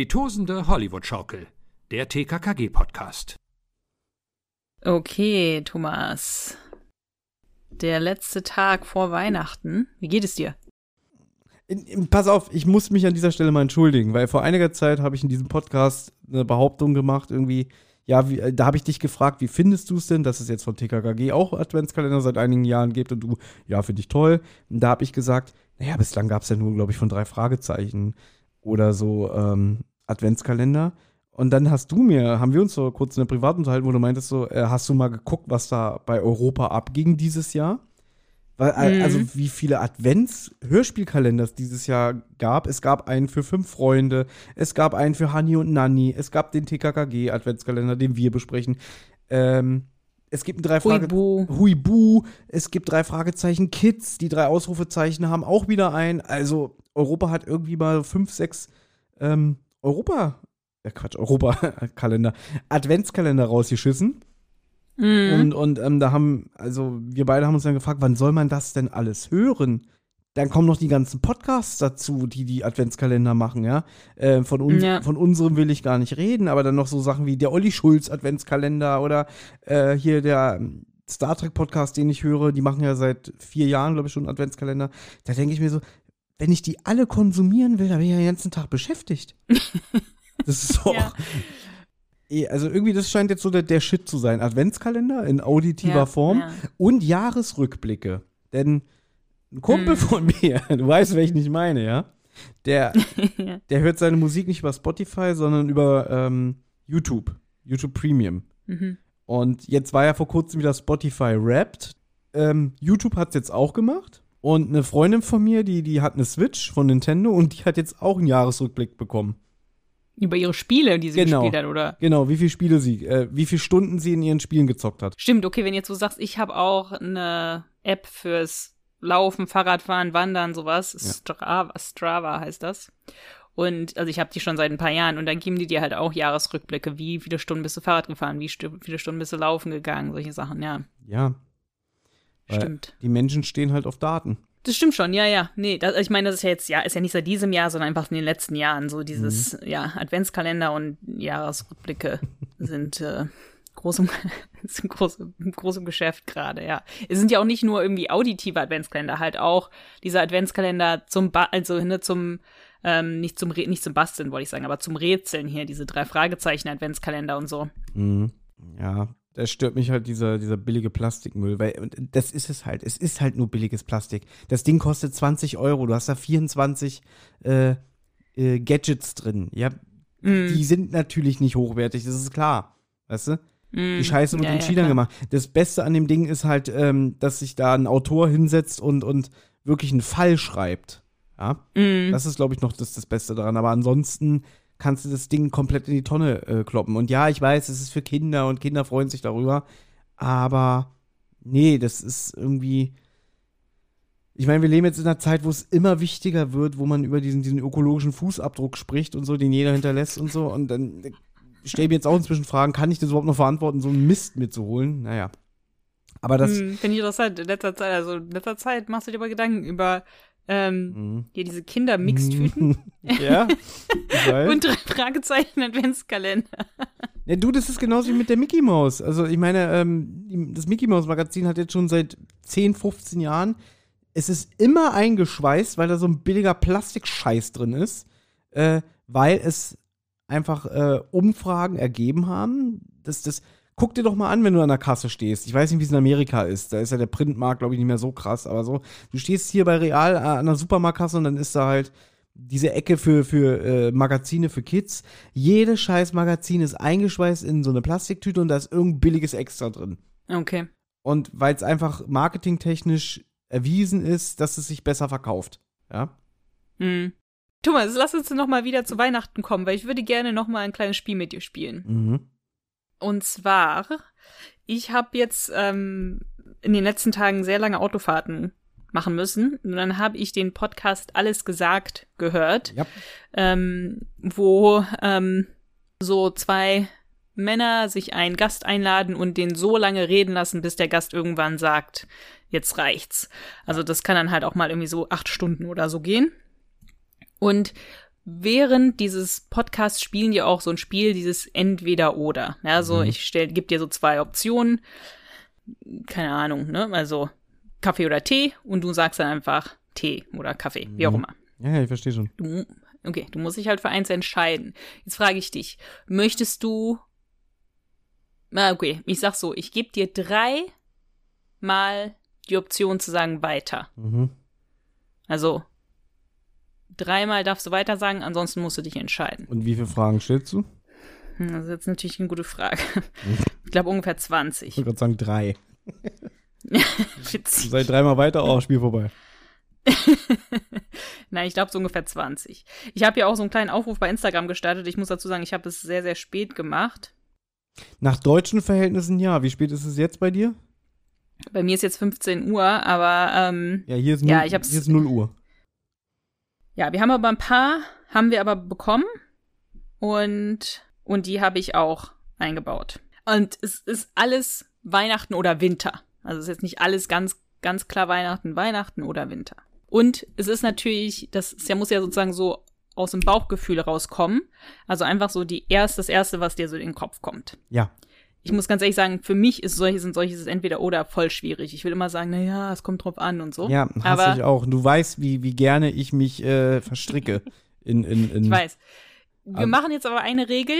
Die tosende Hollywood-Schaukel, der TKKG-Podcast. Okay, Thomas. Der letzte Tag vor Weihnachten. Wie geht es dir? In, in, pass auf, ich muss mich an dieser Stelle mal entschuldigen, weil vor einiger Zeit habe ich in diesem Podcast eine Behauptung gemacht, irgendwie, ja, wie, da habe ich dich gefragt, wie findest du es denn, dass es jetzt von TKKG auch Adventskalender seit einigen Jahren gibt und du, ja, finde ich toll. Und da habe ich gesagt, naja, bislang gab es ja nur, glaube ich, von drei Fragezeichen oder so ähm, Adventskalender. Und dann hast du mir, haben wir uns so kurz in der Privat unterhalten, wo du meintest so, äh, hast du mal geguckt, was da bei Europa abging dieses Jahr? Weil, mhm. also wie viele Advents-Hörspielkalender es dieses Jahr gab. Es gab einen für fünf Freunde, es gab einen für Hani und Nanni, es gab den TKKG-Adventskalender, den wir besprechen. Ähm, es gibt drei Fragezeichen. Huibu. Es gibt drei Fragezeichen Kids. Die drei Ausrufezeichen haben auch wieder ein. Also Europa hat irgendwie mal fünf, sechs ähm, Europa, äh Quatsch, Europa-Kalender, Adventskalender rausgeschissen. Mhm. Und, und ähm, da haben, also wir beide haben uns dann gefragt, wann soll man das denn alles hören? Dann kommen noch die ganzen Podcasts dazu, die die Adventskalender machen, ja. Äh, von, uns, ja. von unserem will ich gar nicht reden, aber dann noch so Sachen wie der Olli Schulz Adventskalender oder äh, hier der Star Trek Podcast, den ich höre, die machen ja seit vier Jahren, glaube ich, schon Adventskalender. Da denke ich mir so, wenn ich die alle konsumieren will, dann bin ich ja den ganzen Tag beschäftigt. das ist so. Ja. Eh, also irgendwie, das scheint jetzt so der, der Shit zu sein. Adventskalender in auditiver ja, Form ja. und Jahresrückblicke. Denn ein Kumpel hm. von mir, du weißt, welchen ich meine, ja? Der, der hört seine Musik nicht über Spotify, sondern über ähm, YouTube. YouTube Premium. Mhm. Und jetzt war ja vor kurzem wieder Spotify Wrapped. Ähm, YouTube hat es jetzt auch gemacht. Und eine Freundin von mir, die, die hat eine Switch von Nintendo und die hat jetzt auch einen Jahresrückblick bekommen. Über ihre Spiele, die sie genau. gespielt hat, oder? Genau, wie viele Spiele sie, äh, wie viele Stunden sie in ihren Spielen gezockt hat. Stimmt, okay, wenn jetzt du sagst, ich habe auch eine App fürs Laufen, Fahrradfahren, Wandern, sowas. Ja. Strava, Strava heißt das. Und also ich habe die schon seit ein paar Jahren und dann geben die dir halt auch Jahresrückblicke, wie viele Stunden bist du Fahrrad gefahren, wie viele Stunden bist du laufen gegangen, solche Sachen, ja. Ja, Stimmt. Die Menschen stehen halt auf Daten. Das stimmt schon, ja, ja. Nee, das, ich meine, das ist ja jetzt, ja, ist ja nicht seit diesem Jahr, sondern einfach in den letzten Jahren. So dieses, mhm. ja, Adventskalender und Jahresrückblicke sind äh, groß im, sind groß, groß im Geschäft gerade, ja. Es sind ja auch nicht nur irgendwie auditive Adventskalender, halt auch dieser Adventskalender zum, ba also ne, zum, ähm, nicht zum, nicht zum Basteln, wollte ich sagen, aber zum Rätseln hier, diese drei Fragezeichen Adventskalender und so. Mhm. Ja, da stört mich halt dieser, dieser billige Plastikmüll, weil das ist es halt. Es ist halt nur billiges Plastik. Das Ding kostet 20 Euro. Du hast da 24 äh, äh, Gadgets drin. Ja, mm. die sind natürlich nicht hochwertig, das ist klar. Weißt du? Mm. Die Scheiße wird ja, in China ja, gemacht. Das Beste an dem Ding ist halt, ähm, dass sich da ein Autor hinsetzt und, und wirklich einen Fall schreibt. Ja, mm. das ist, glaube ich, noch das, das Beste daran. Aber ansonsten kannst du das Ding komplett in die Tonne äh, kloppen. Und ja, ich weiß, es ist für Kinder und Kinder freuen sich darüber. Aber nee, das ist irgendwie. Ich meine, wir leben jetzt in einer Zeit, wo es immer wichtiger wird, wo man über diesen, diesen ökologischen Fußabdruck spricht und so, den jeder hinterlässt und so. Und dann äh, stelle mir jetzt auch inzwischen Fragen, kann ich das überhaupt noch verantworten, so einen Mist mitzuholen? Naja. Aber das. Hm, Finde ich interessant. In letzter Zeit, also in letzter Zeit machst du dir aber Gedanken über ähm, mhm. Hier diese Kindermixtüten. ja. Und drei Fragezeichen Adventskalender. Ja, du, das ist genauso wie mit der Mickey Mouse. Also ich meine, ähm, das Mickey Mouse Magazin hat jetzt schon seit 10, 15 Jahren. Es ist immer eingeschweißt, weil da so ein billiger Plastikscheiß drin ist, äh, weil es einfach äh, Umfragen ergeben haben, dass das guck dir doch mal an, wenn du an der Kasse stehst. Ich weiß nicht, wie es in Amerika ist. Da ist ja der Printmarkt, glaube ich, nicht mehr so krass. Aber so, du stehst hier bei Real äh, an der Supermarktkasse und dann ist da halt diese Ecke für, für äh, Magazine für Kids. Jedes scheiß Magazin ist eingeschweißt in so eine Plastiktüte und da ist irgendein billiges Extra drin. Okay. Und weil es einfach marketingtechnisch erwiesen ist, dass es sich besser verkauft. Ja. Mhm. Thomas, lass uns noch mal wieder zu Weihnachten kommen, weil ich würde gerne noch mal ein kleines Spiel mit dir spielen. Mhm. Und zwar, ich habe jetzt ähm, in den letzten Tagen sehr lange Autofahrten machen müssen. Und dann habe ich den Podcast Alles gesagt gehört, ja. ähm, wo ähm, so zwei Männer sich einen Gast einladen und den so lange reden lassen, bis der Gast irgendwann sagt, jetzt reicht's. Also das kann dann halt auch mal irgendwie so acht Stunden oder so gehen. Und während dieses Podcasts spielen ja auch so ein Spiel, dieses Entweder-Oder. Ja, also mhm. ich stell, gebe dir so zwei Optionen. Keine Ahnung, ne? Also Kaffee oder Tee und du sagst dann einfach Tee oder Kaffee, wie auch mhm. immer. Ja, ich verstehe schon. Du, okay, du musst dich halt für eins entscheiden. Jetzt frage ich dich, möchtest du na, okay, ich sag so, ich gebe dir dreimal die Option zu sagen weiter. Mhm. Also dreimal darfst du weiter sagen, ansonsten musst du dich entscheiden. Und wie viele Fragen stellst du? Hm, das ist jetzt natürlich eine gute Frage. Ich glaube ungefähr 20. Ich würde gerade sagen drei. Witzig. Sei dreimal weiter, oh, Spiel vorbei. Nein, ich glaube so ungefähr 20. Ich habe ja auch so einen kleinen Aufruf bei Instagram gestartet. Ich muss dazu sagen, ich habe es sehr, sehr spät gemacht. Nach deutschen Verhältnissen ja. Wie spät ist es jetzt bei dir? Bei mir ist jetzt 15 Uhr, aber ähm, ja, hier ist, 0, ja, ich hab's, hier ist 0 Uhr. Ja, wir haben aber ein paar, haben wir aber bekommen und, und die habe ich auch eingebaut. Und es ist alles Weihnachten oder Winter. Also es ist jetzt nicht alles ganz, ganz klar Weihnachten, Weihnachten oder Winter. Und es ist natürlich, das ist ja, muss ja sozusagen so aus dem Bauchgefühl rauskommen. Also einfach so die erst, das erste, was dir so in den Kopf kommt. Ja. Ich muss ganz ehrlich sagen, für mich ist solche, sind solches entweder oder voll schwierig. Ich will immer sagen, na ja, es kommt drauf an und so. Ja, hasse Aber, ich auch. Du weißt, wie, wie gerne ich mich äh, verstricke. In, in, in, ich weiß. Wir um, machen jetzt aber eine Regel.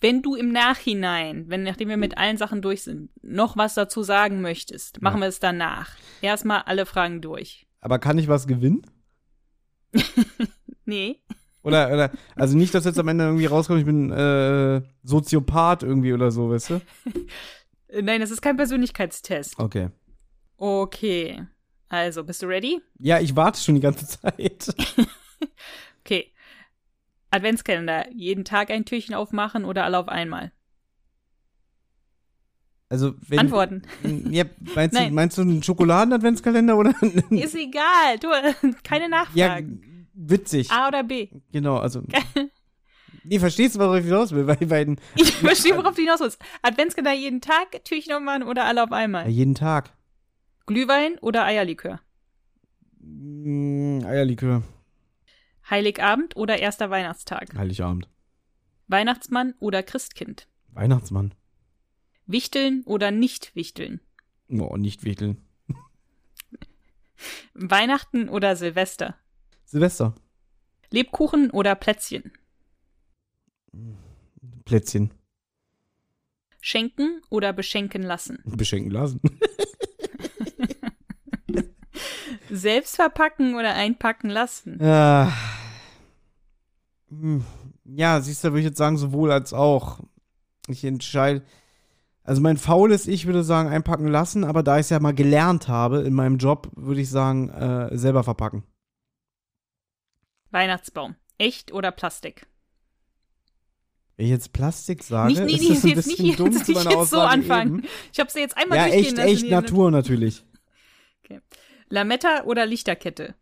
Wenn du im Nachhinein, wenn nachdem wir mit allen Sachen durch sind, noch was dazu sagen möchtest, machen ja. wir es danach. Erstmal alle Fragen durch. Aber kann ich was gewinnen? nee. Oder, oder, also nicht, dass jetzt am Ende irgendwie rauskommt, ich bin äh, Soziopath irgendwie oder so, weißt du? Nein, das ist kein Persönlichkeitstest. Okay. Okay. Also, bist du ready? Ja, ich warte schon die ganze Zeit. okay. Adventskalender. Jeden Tag ein Türchen aufmachen oder alle auf einmal? Also, wenn, Antworten. Ja, meinst, du, meinst du einen Schokoladen-Adventskalender oder? Ist egal. Du, keine Nachfragen. Ja, witzig. A oder B? Genau, also. Nee, verstehst du, worauf ich hinaus will? Bei beiden. Ich verstehe, worauf du hinaus willst. Adventskalender jeden Tag, Türchen aufmachen oder alle auf einmal? Ja, jeden Tag. Glühwein oder Eierlikör? Mm, Eierlikör. Heiligabend oder erster Weihnachtstag? Heiligabend. Weihnachtsmann oder Christkind? Weihnachtsmann. Wichteln oder nicht wichteln? Oh, nicht wichteln. Weihnachten oder Silvester? Silvester. Lebkuchen oder Plätzchen? Plätzchen. Schenken oder beschenken lassen? Beschenken lassen. Selbst verpacken oder einpacken lassen? Ja, hm. ja siehst du, würde ich jetzt sagen, sowohl als auch. Ich entscheide. Also mein faules Ich würde sagen, einpacken lassen, aber da ich es ja mal gelernt habe in meinem Job, würde ich sagen, äh, selber verpacken. Weihnachtsbaum. Echt oder Plastik? Wenn ich jetzt Plastik sage, nicht, nee, ist das ein jetzt bisschen nicht, dumm jetzt, zu meiner jetzt so anfangen. Eben. Ich habe sie jetzt einmal ja, durchgehen echt, echt Natur natürlich. Okay. Lametta oder Lichterkette?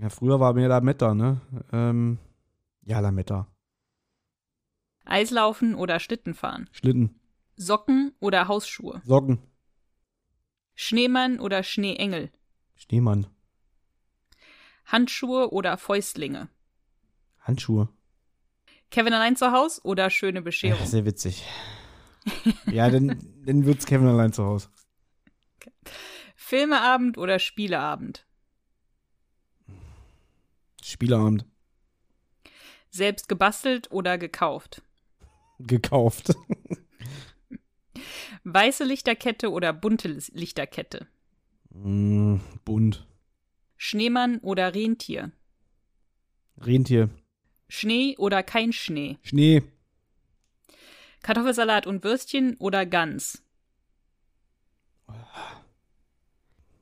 Ja, früher war mir Lametta, ne? Ähm, ja, Lametta. Eislaufen oder Schlittenfahren? Schlitten. Socken oder Hausschuhe? Socken. Schneemann oder Schneeengel? Schneemann. Handschuhe oder Fäustlinge? Handschuhe. Kevin allein zu Hause oder schöne Bescherung? Ja, sehr witzig. ja, dann, dann wird's Kevin allein zu Hause. Okay. Filmeabend oder Spieleabend? Spieleabend. Selbst gebastelt oder gekauft? Gekauft. Weiße Lichterkette oder bunte Lichterkette? Mm, bunt. Schneemann oder Rentier? Rentier. Schnee oder kein Schnee? Schnee. Kartoffelsalat und Würstchen oder Gans?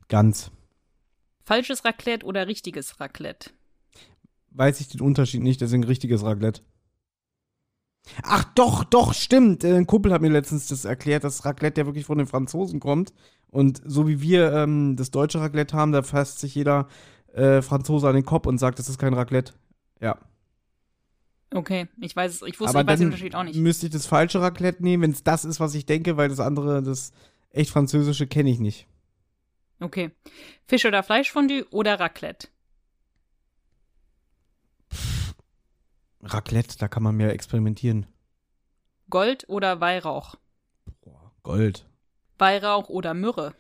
Gans. Falsches Raclette oder richtiges Raclette? Weiß ich den Unterschied nicht, deswegen richtiges Raclette. Ach doch, doch, stimmt. Ein Kumpel hat mir letztens das erklärt, dass Raclette ja wirklich von den Franzosen kommt. Und so wie wir ähm, das deutsche Raclette haben, da fasst sich jeder äh, Franzose an den Kopf und sagt, das ist kein Raclette. Ja. Okay, ich weiß es, ich wusste, Aber ich weiß den Unterschied auch nicht. Müsste ich das falsche Raclette nehmen, wenn es das ist, was ich denke, weil das andere, das echt französische, kenne ich nicht. Okay. Fisch oder Fleischfondue oder Raclette? Raclette, da kann man mehr experimentieren. Gold oder Weihrauch? Boah, Gold. Weihrauch oder Myrrhe?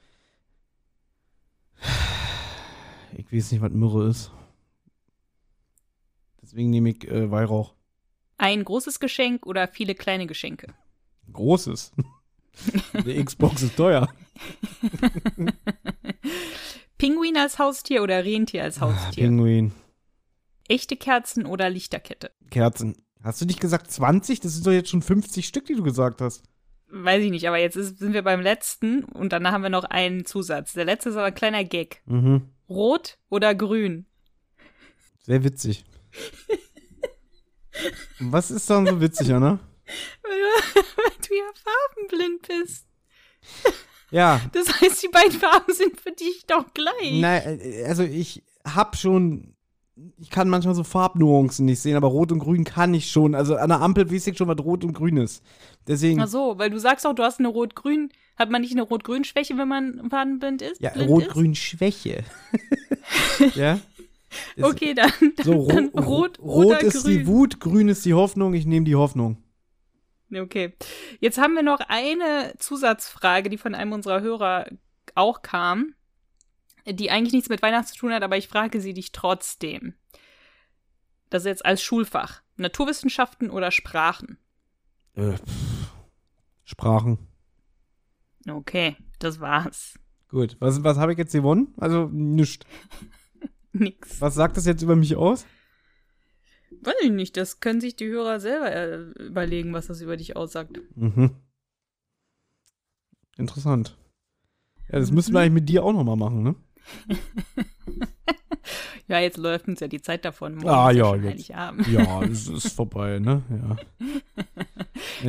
Ich weiß nicht, was Myrrhe ist. Deswegen nehme ich äh, Weihrauch. Ein großes Geschenk oder viele kleine Geschenke? Großes. Die Xbox ist teuer. Pinguin als Haustier oder Rentier als Haustier? Pinguin. Echte Kerzen oder Lichterkette? Kerzen. Hast du nicht gesagt 20? Das sind doch jetzt schon 50 Stück, die du gesagt hast. Weiß ich nicht, aber jetzt ist, sind wir beim letzten und danach haben wir noch einen Zusatz. Der letzte ist aber ein kleiner Gag. Mhm. Rot oder grün? Sehr witzig. Was ist dann so witzig, Anna? Weil du ja farbenblind bist. Ja. Das heißt, die beiden Farben sind für dich doch gleich. Nein, also ich hab schon. Ich kann manchmal so Farbnuancen nicht sehen, aber Rot und Grün kann ich schon. Also an der Ampel weiß ich schon, was Rot und Grün ist. Deswegen. Ach so, weil du sagst auch, du hast eine Rot-Grün. Hat man nicht eine Rot-Grün-Schwäche, wenn man farbenblind ist? Ja, Rot-Grün-Schwäche. ja? Ist? Okay, dann, dann, So, ro dann Rot, Rot oder ist Grün. die Wut, Grün ist die Hoffnung. Ich nehme die Hoffnung. Okay. Jetzt haben wir noch eine Zusatzfrage, die von einem unserer Hörer auch kam, die eigentlich nichts mit Weihnachten zu tun hat, aber ich frage sie dich trotzdem. Das ist jetzt als Schulfach. Naturwissenschaften oder Sprachen? Äh, pff. Sprachen. Okay, das war's. Gut. Was, was habe ich jetzt gewonnen? Also nichts. Nix. Was sagt das jetzt über mich aus? Weiß ich nicht, das können sich die Hörer selber äh, überlegen, was das über dich aussagt. Mhm. Interessant. Ja, das müssen wir eigentlich mit dir auch nochmal machen, ne? Ja, jetzt läuft uns ja die Zeit davon. Morgen Ah, ja, jetzt. Ja, es ist vorbei, ne? Ja.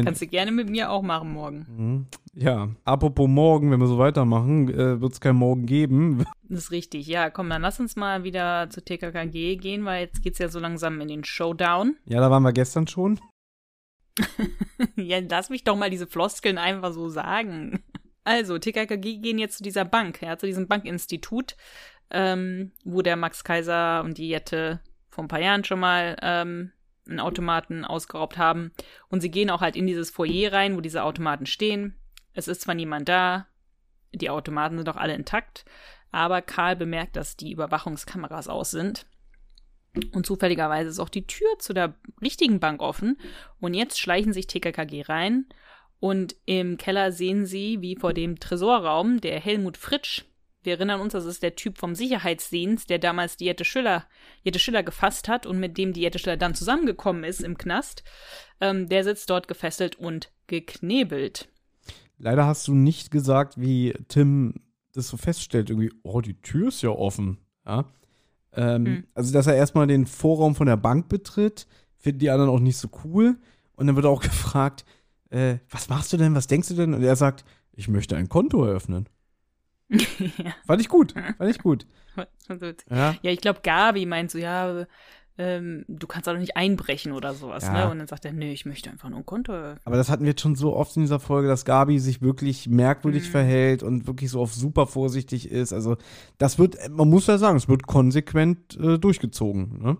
Kannst du gerne mit mir auch machen morgen. Mhm. Ja, apropos morgen, wenn wir so weitermachen, äh, wird es kein Morgen geben. Das ist richtig. Ja, komm, dann lass uns mal wieder zu TKKG gehen, weil jetzt geht's ja so langsam in den Showdown. Ja, da waren wir gestern schon. ja, lass mich doch mal diese Floskeln einfach so sagen. Also, TKKG gehen jetzt zu dieser Bank, ja, zu diesem Bankinstitut, ähm, wo der Max Kaiser und die Jette vor ein paar Jahren schon mal ähm, einen Automaten ausgeraubt haben. Und sie gehen auch halt in dieses Foyer rein, wo diese Automaten stehen. Es ist zwar niemand da, die Automaten sind auch alle intakt, aber Karl bemerkt, dass die Überwachungskameras aus sind. Und zufälligerweise ist auch die Tür zu der richtigen Bank offen. Und jetzt schleichen sich TKKG rein. Und im Keller sehen sie, wie vor dem Tresorraum, der Helmut Fritsch, wir erinnern uns, das ist der Typ vom Sicherheitsdienst, der damals die Jette Schiller, Jette Schiller gefasst hat und mit dem die Jette Schiller dann zusammengekommen ist im Knast. Ähm, der sitzt dort gefesselt und geknebelt. Leider hast du nicht gesagt, wie Tim das so feststellt, irgendwie, oh, die Tür ist ja offen. Ja. Ähm, Hm. Also, dass er erstmal den Vorraum von der Bank betritt, finden die anderen auch nicht so cool. Und dann wird auch gefragt, äh, was machst du denn, was denkst du denn? Und er sagt, ich möchte ein Konto eröffnen. ja. Fand ich gut, fand ich gut. Ja, Ja, ich glaube, Gabi meint so, ja, ähm, du kannst doch nicht einbrechen oder sowas, Ja. ne? Und dann sagt er, nee, ich möchte einfach nur ein Konto. aber das hatten wir jetzt schon so oft in dieser Folge, dass Gabi sich wirklich merkwürdig Mhm. verhält und wirklich so auf super vorsichtig ist. Also, das wird, man muss ja sagen, es wird konsequent äh, durchgezogen, ne?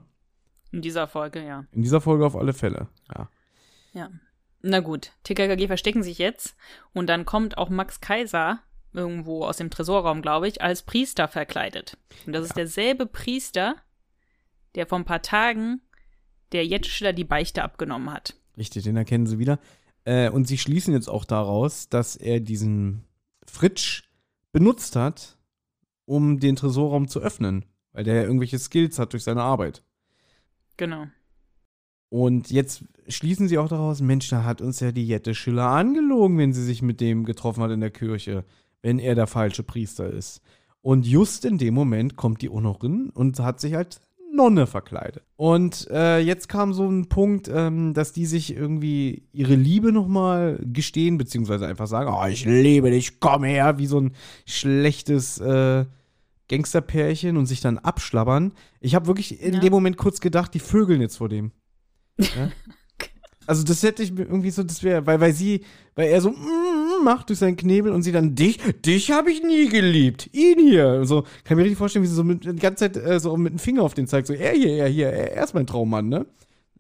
In dieser Folge, ja. In dieser Folge auf alle Fälle, ja. Ja. Na gut, TKKG verstecken sich jetzt und dann kommt auch Max Kaiser irgendwo aus dem Tresorraum, glaube ich, als Priester verkleidet. Und das ist derselbe Priester, der vor ein paar Tagen der Jette Schiller die Beichte abgenommen hat. Richtig, den erkennen sie wieder. Äh, und sie schließen jetzt auch daraus, dass er diesen Fritsch benutzt hat, um den Tresorraum zu öffnen, weil der ja irgendwelche Skills hat durch seine Arbeit. Genau. Und jetzt schließen sie auch daraus, Mensch, da hat uns ja die Jette Schiller angelogen, wenn sie sich mit dem getroffen hat in der Kirche, wenn er der falsche Priester ist. Und just in dem Moment kommt die Honorin und hat sich als Nonne verkleidet. Und äh, jetzt kam so ein Punkt, ähm, dass die sich irgendwie ihre Liebe nochmal gestehen, beziehungsweise einfach sagen, oh, ich liebe dich, komm her, wie so ein schlechtes äh, Gangsterpärchen und sich dann abschlabbern. Ich habe wirklich in Ja. dem Moment kurz gedacht, die vögeln jetzt vor dem. Ja? Also das hätte ich mir irgendwie so, das wäre, weil, weil sie, weil er so mm, macht durch seinen Knebel und sie dann, dich, dich habe ich nie geliebt, ihn hier. Und so, kann ich mir richtig vorstellen, wie sie so mit, die ganze Zeit äh, so mit dem Finger auf den zeigt, so, er hier, er hier, er, er ist mein Traummann, ne?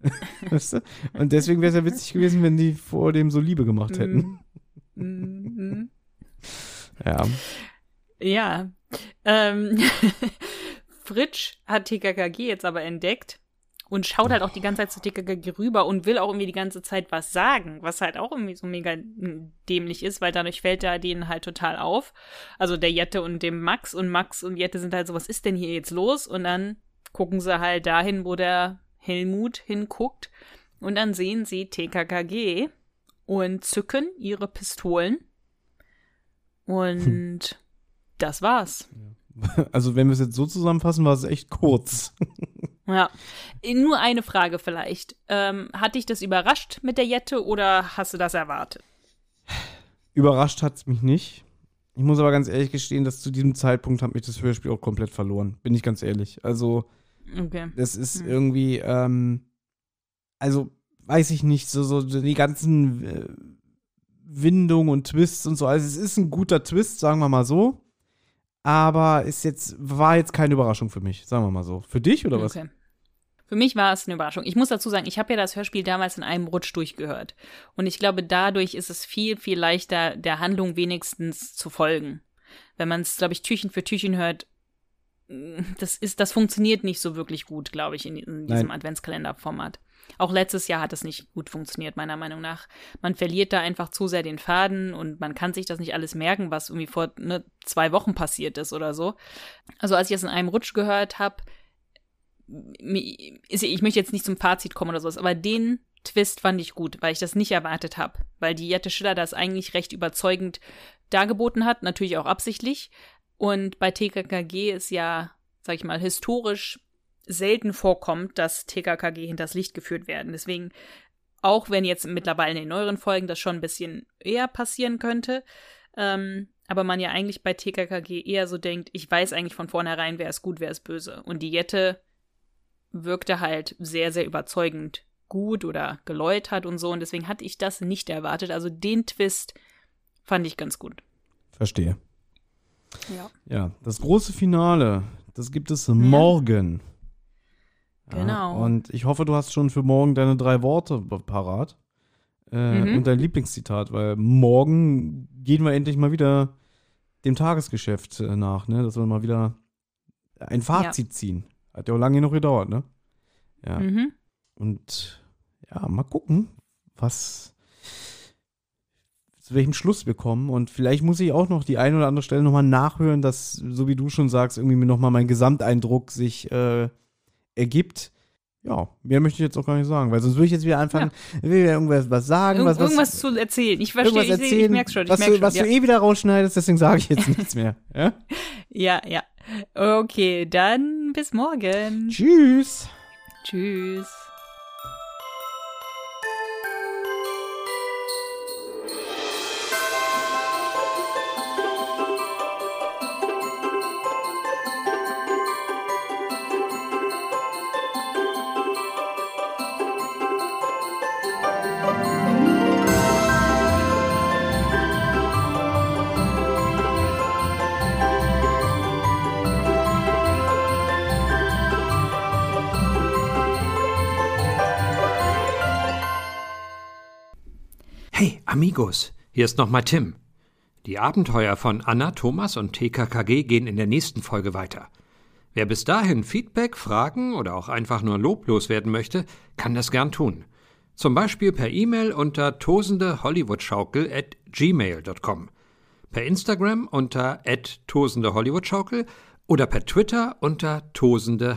weißt du? Und deswegen wäre es ja witzig gewesen, wenn die vor dem so Liebe gemacht hätten. Mm, mm. ja. Ja. Ähm, Fritsch hat TKKG jetzt aber entdeckt und schaut halt auch die ganze Zeit zu TKKG rüber und will auch irgendwie die ganze Zeit was sagen, was halt auch irgendwie so mega dämlich ist, weil dadurch fällt er denen halt total auf. Also der Jette und dem Max und Max und Jette sind halt so, was ist denn hier jetzt los? Und dann gucken sie halt dahin, wo der Helmut hinguckt und dann sehen sie TKKG und zücken ihre Pistolen und hm. das war's. Also wenn wir es jetzt so zusammenfassen, war es echt kurz. Ja. Nur eine Frage vielleicht. Ähm, hat dich das überrascht mit der Jette oder hast du das erwartet? Überrascht hat es mich nicht. Ich muss aber ganz ehrlich gestehen, dass zu diesem Zeitpunkt hat mich das Hörspiel auch komplett verloren. Bin ich ganz ehrlich. Also, okay. das ist hm. irgendwie, ähm, also, weiß ich nicht, so, so die ganzen äh, Windungen und Twists und so. Also, es ist ein guter Twist, sagen wir mal so. Aber ist jetzt, war jetzt keine Überraschung für mich, sagen wir mal so. Für dich oder was? Okay. Für mich war es eine Überraschung. Ich muss dazu sagen, ich habe ja das Hörspiel damals in einem Rutsch durchgehört. Und ich glaube, dadurch ist es viel, viel leichter, der Handlung wenigstens zu folgen. Wenn man es, glaube ich, Türchen für Türchen hört, das ist, das funktioniert nicht so wirklich gut, glaube ich, in, in diesem Adventskalender-Format. Auch letztes Jahr hat es nicht gut funktioniert, meiner Meinung nach. Man verliert da einfach zu sehr den Faden und man kann sich das nicht alles merken, was irgendwie vor ne, zwei Wochen passiert ist oder so. Also als ich es in einem Rutsch gehört habe, ich möchte jetzt nicht zum Fazit kommen oder sowas, aber den Twist fand ich gut, weil ich das nicht erwartet habe. Weil die Jette Schiller das eigentlich recht überzeugend dargeboten hat, natürlich auch absichtlich. Und bei TKKG ist ja, sag ich mal, historisch selten vorkommt, dass TKKG hinters Licht geführt werden. Deswegen, auch wenn jetzt mittlerweile in den neueren Folgen das schon ein bisschen eher passieren könnte, ähm, aber man ja eigentlich bei TKKG eher so denkt, ich weiß eigentlich von vornherein, wer ist gut, wer ist böse. Und die Jette wirkte halt sehr, sehr überzeugend gut oder geläutert und so. Und deswegen hatte ich das nicht erwartet. Also den Twist fand ich ganz gut. Verstehe. Ja. Ja, das große Finale, das gibt es ja. morgen. Genau. Ja, und ich hoffe, du hast schon für morgen deine drei Worte parat. Äh, mhm. Und dein Lieblingszitat, weil morgen gehen wir endlich mal wieder dem Tagesgeschäft äh, nach, ne? Dass wir mal wieder ein Fazit ja. ziehen. Hat ja auch lange noch gedauert, ne? Ja. Mhm. Und ja, mal gucken, was zu welchem Schluss wir kommen. Und vielleicht muss ich auch noch die eine oder andere Stelle nochmal nachhören, dass, so wie du schon sagst, irgendwie mir nochmal mein Gesamteindruck sich äh, ergibt. Ja, mehr möchte ich jetzt auch gar nicht sagen, weil sonst würde ich jetzt wieder anfangen, ja. will ja irgendwas was sagen. Irgend, was, was, irgendwas zu erzählen. Ich verstehe, ich, ich, ich merke schon. Ich was, merk du, schon, was ja. du eh wieder rausschneidest, deswegen sage ich jetzt nichts mehr. Ja, ja. ja. Okay, dann bis morgen. Tschüss. Tschüss. Amigos, hier ist nochmal Tim. Die Abenteuer von Anna, Thomas und TKKG gehen in der nächsten Folge weiter. Wer bis dahin Feedback, Fragen oder auch einfach nur loblos werden möchte, kann das gern tun. Zum Beispiel per E-Mail unter tosendehollywoodschaukel at gmail.com, per Instagram unter at tosendehollywoodschaukel oder per Twitter unter tosendeh.